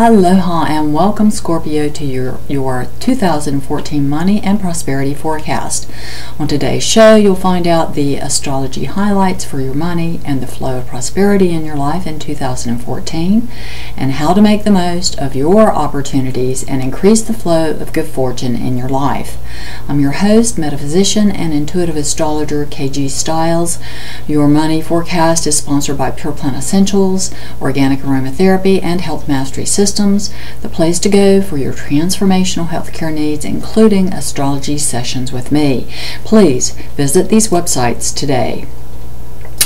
Aloha and welcome Scorpio to your, your 2014 money and prosperity forecast. On today's show, you'll find out the astrology highlights for your money and the flow of prosperity in your life in 2014 and how to make the most of your opportunities and increase the flow of good fortune in your life. I'm your host, metaphysician and intuitive astrologer KG Styles. Your money forecast is sponsored by Pure Plant Essentials, Organic Aromatherapy, and Health Mastery Systems Systems, the place to go for your transformational healthcare needs, including astrology sessions with me. Please visit these websites today.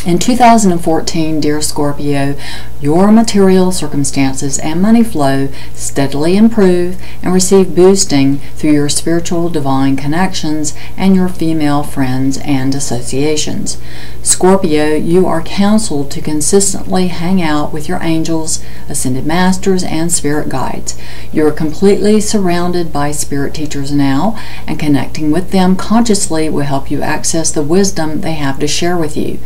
In 2014, dear Scorpio, your material circumstances and money flow steadily improve and receive boosting through your spiritual divine connections and your female friends and associations. Scorpio, you are counseled to consistently hang out with your angels, ascended masters, and spirit guides. You are completely surrounded by spirit teachers now, and connecting with them consciously will help you access the wisdom they have to share with you.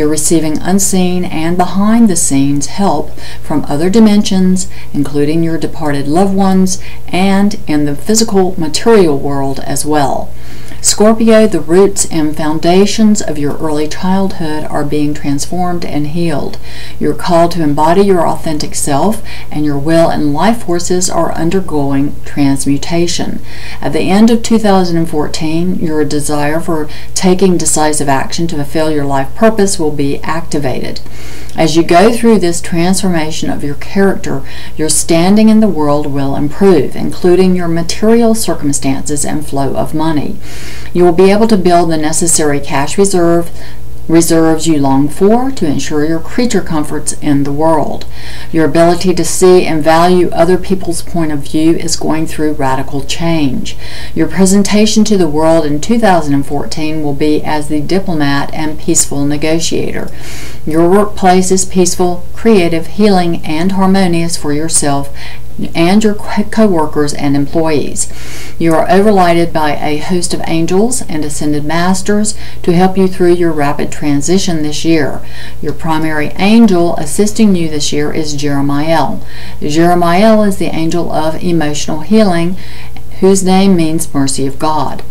You're receiving unseen and behind the scenes help from other dimensions, including your departed loved ones, and in the physical material world as well. Scorpio, the roots and foundations of your early childhood are being transformed and healed. You're called to embody your authentic self, and your will and life forces are undergoing transmutation. At the end of 2014, your desire for taking decisive action to fulfill your life purpose will be activated. As you go through this transformation of your character, your standing in the world will improve, including your material circumstances and flow of money. You will be able to build the necessary cash reserve reserves you long for to ensure your creature comforts in the world. Your ability to see and value other people's point of view is going through radical change. Your presentation to the world in 2014 will be as the diplomat and peaceful negotiator. Your workplace is peaceful, creative, healing, and harmonious for yourself and your co-workers and employees. You are overlighted by a host of angels and ascended masters to help you through your rapid transition this year. Your primary angel assisting you this year is Jeremiah. Jeremiah is the angel of emotional healing, whose name means mercy of God.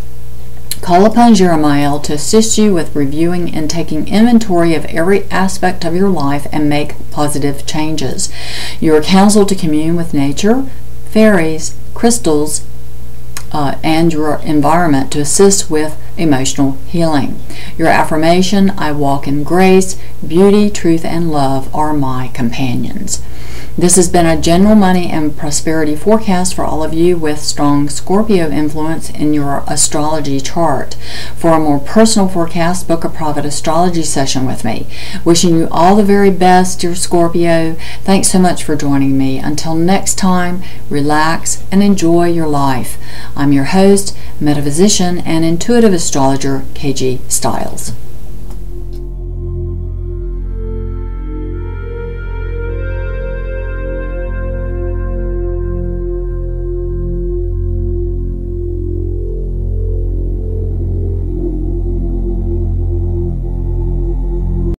Call upon Jeremiah to assist you with reviewing and taking inventory of every aspect of your life and make positive changes. You are counseled to commune with nature, fairies, crystals, uh, and your environment to assist with emotional healing. Your affirmation, I walk in grace, beauty, truth, and love are my companions. This has been a general money and prosperity forecast for all of you with strong Scorpio influence in your astrology chart. For a more personal forecast, book a private astrology session with me. Wishing you all the very best, dear Scorpio. Thanks so much for joining me. Until next time, relax and enjoy your life. I'm your host, metaphysician, and intuitive astrologer, KG Styles.